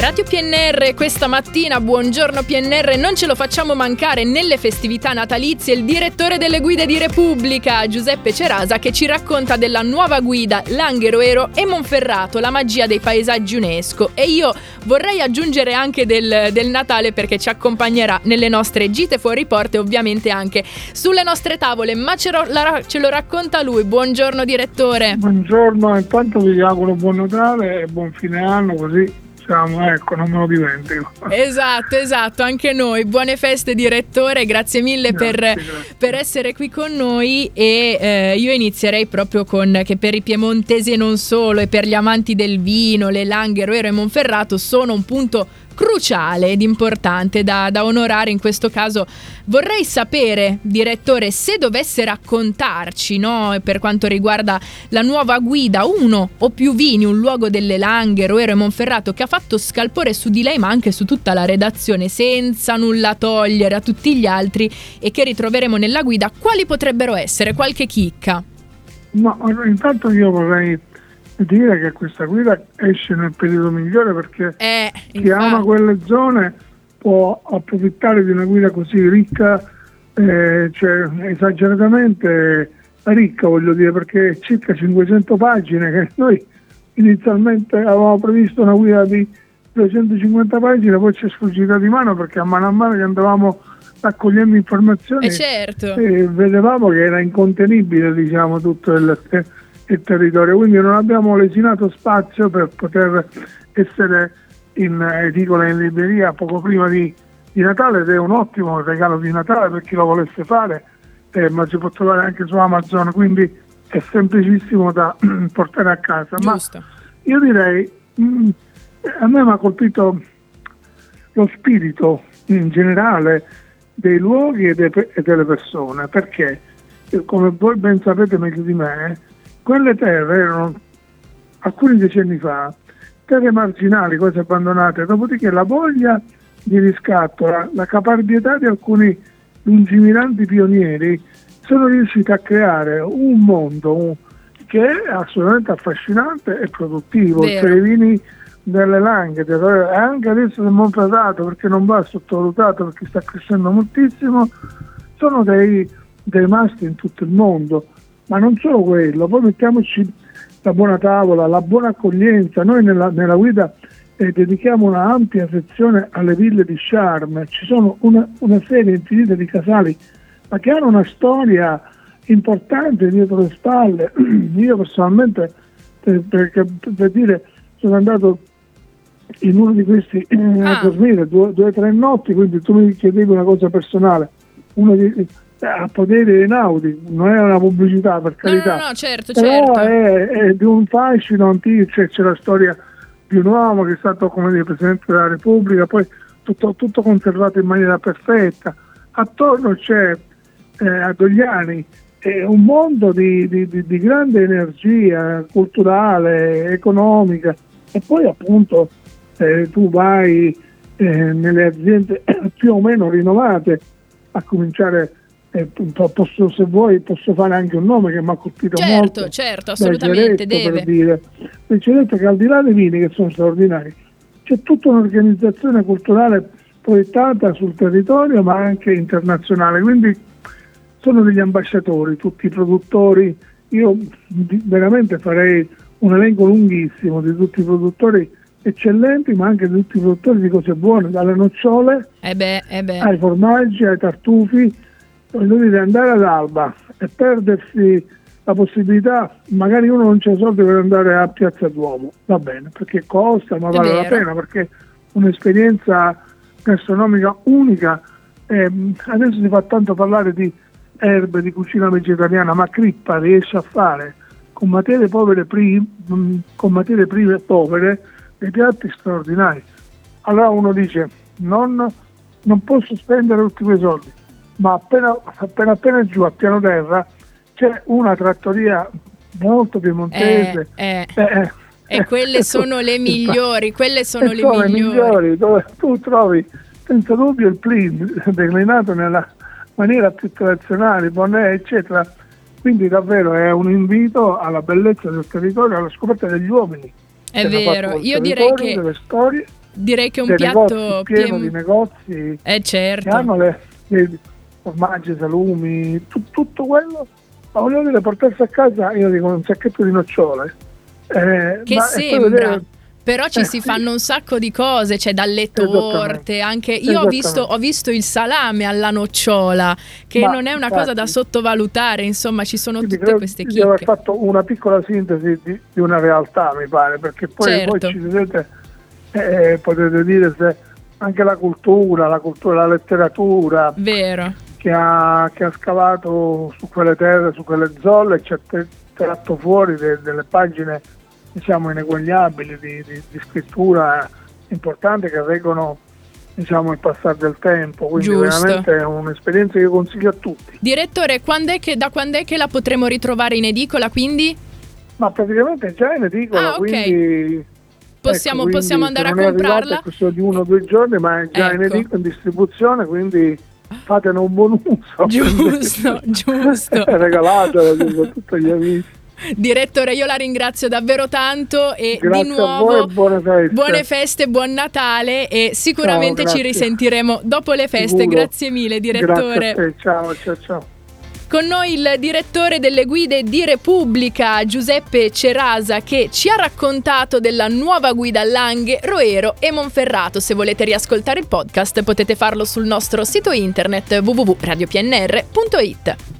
Radio PNR questa mattina, buongiorno PNR, non ce lo facciamo mancare nelle festività natalizie il direttore delle guide di Repubblica, Giuseppe Cerasa, che ci racconta della nuova guida Langheroero e Monferrato, la magia dei paesaggi UNESCO. E io vorrei aggiungere anche del, del Natale perché ci accompagnerà nelle nostre gite fuori porte ovviamente anche sulle nostre tavole, ma ce lo, la, ce lo racconta lui. Buongiorno direttore. Buongiorno, intanto vi auguro buon Natale e buon fine anno così siamo, ecco, non me lo dimentico. Esatto, esatto, anche noi. Buone feste direttore, grazie mille grazie, per, grazie. per, essere qui con noi e eh, io inizierei proprio con che per i piemontesi e non solo e per gli amanti del vino, le Langhe, Roero e Monferrato sono un punto cruciale ed importante da, da, onorare in questo caso. Vorrei sapere, direttore, se dovesse raccontarci no, per quanto riguarda la nuova guida, uno o più vini, un luogo delle Langhe, Roero e Monferrato che ha fatto scalpore su di lei ma anche su tutta la redazione senza nulla togliere a tutti gli altri e che ritroveremo nella guida, quali potrebbero essere? Qualche chicca? No, intanto io vorrei dire che questa guida esce nel periodo migliore perché eh, chi ama quelle zone può approfittare di una guida così ricca, eh, cioè esageratamente ricca voglio dire, perché circa 500 pagine che noi inizialmente avevamo previsto una guida di 250 pagine, poi ci è sfuggita di mano perché a mano a mano che andavamo raccogliendo informazioni eh certo. eh, vedevamo che era incontenibile diciamo tutto il il territorio, quindi non abbiamo lesinato spazio per poter essere in edicola e in libreria poco prima di, di, Natale ed è un ottimo regalo di Natale per chi lo volesse fare, eh, ma si può trovare anche su Amazon, quindi è semplicissimo da portare a casa. Giusto. Ma io direi, mh, mm, a me mi ha colpito lo spirito in generale dei luoghi e, de, e delle persone, perché come voi ben sapete meglio di me, quelle terre erano alcuni decenni fa terre marginali, quasi abbandonate, dopodiché la voglia di riscatto, la, la caparbietà di alcuni lungimiranti pionieri sono riusciti a creare un mondo un, che è assolutamente affascinante e produttivo. Cioè, i vini delle Langhe, e anche adesso del Monfratato, perché non va sottovalutato perché sta crescendo moltissimo, sono dei, dei masti in tutto il mondo. Ma non solo quello, poi mettiamoci la buona tavola, la buona accoglienza. Noi nella, nella guida eh, dedichiamo una ampia sezione alle ville di Charme, ci sono una, una serie infinita di casali, ma che hanno una storia importante dietro le spalle. Io personalmente, per, per, per dire, sono andato in uno di questi eh, ah. a dormire due o tre notti, quindi tu mi chiedevi una cosa personale. Uno di, a potere Einaudi, non è una pubblicità per carità. No, no, no certo, Però certo. È, è, di un fascino antico, cioè c'è la storia di un uomo che è stato come dire, Presidente della Repubblica, poi tutto, tutto conservato in maniera perfetta. Attorno c'è eh, a Dogliani è un mondo di, di, di, di, grande energia culturale, economica e poi appunto eh, tu vai eh, nelle aziende più o meno rinnovate a cominciare eh, posso, se vuoi posso fare anche un nome che mi ha colpito certo, molto. Certo, assolutamente, deve. Per dire. ci detto che al di là dei vini che sono straordinari, c'è tutta un'organizzazione culturale proiettata sul territorio ma anche internazionale, quindi sono degli ambasciatori, tutti i produttori, io veramente farei un elenco lunghissimo di tutti i produttori eccellenti, ma anche di tutti i produttori di cose buone, dalle nocciole eh beh, eh beh. ai formaggi, ai tartufi, dire, andare ad Alba e perdersi la possibilità, magari uno non c'è soldi per andare a Piazza Duomo, va bene, perché costa, ma vale la pena, perché un'esperienza gastronomica unica. Eh, adesso si fa tanto parlare di erbe, di cucina vegetariana, ma Crippa riesce a fare con materie, povere pri- con materie prive povere dei piatti straordinari. Allora uno dice, non, non posso spendere tutti quei soldi, ma appena, appena, appena giù a piano terra c'è una trattoria molto piemontese. Eh, eh. eh, e eh, quelle sono le migliori, quelle sono le sono migliori. migliori. dove tu trovi senza dubbio il plin declinato nella maniera più tradizionale, bonnet, eccetera. Quindi davvero è un invito alla bellezza del territorio, alla scoperta degli uomini. È vero, io direi che delle storie direi che un piatto pieno piem- di negozi eh, certo. che hanno le, le formaggi, salumi, tu, tutto quello. Ma voglio dire, portarsi a casa, io dico un sacchetto di nocciole. Eh, che sembra. Vedere, però ci eh, si fanno un sacco di cose, cioè dalle torte, anche io ho visto, ho visto, il salame alla nocciola, che Ma, non è una infatti, cosa da sottovalutare, insomma ci sono tutte queste chicche. Io ho fatto una piccola sintesi di, di, una realtà, mi pare, perché poi, certo. poi ci vedete, eh, potete dire se anche la cultura, la cultura, la letteratura, Vero. Che, ha, che ha scavato su quelle terre, su quelle zolle, e ci ha tratto fuori de, delle pagine diciamo, ineguagliabili di, di, di scrittura importanti che reggono diciamo, il passare del tempo, quindi Giusto. veramente è un'esperienza che consiglio a tutti. Direttore, quando che, da quando è che la potremo ritrovare in edicola quindi? Ma praticamente già in edicola, ah, okay. quindi... Possiamo, ecco, possiamo andare a comprarla? È questo di uno o due giorni, ma è già ecco. in edicola, in distribuzione, quindi fatene un buon uso. Giusto, giusto. Regalatelo a tutti gli amici. Direttore, io la ringrazio davvero tanto e grazie di nuovo buone feste. buone feste, buon Natale e sicuramente ciao, ci risentiremo dopo le feste. Sicuro. Grazie mille, direttore. Grazie ciao, ciao, ciao. Con noi il direttore delle guide di Repubblica, Giuseppe Cerasa, che ci ha raccontato della nuova guida Langhe, Roero e Monferrato. Se volete riascoltare il podcast potete farlo sul nostro sito internet www.radiopnr.it.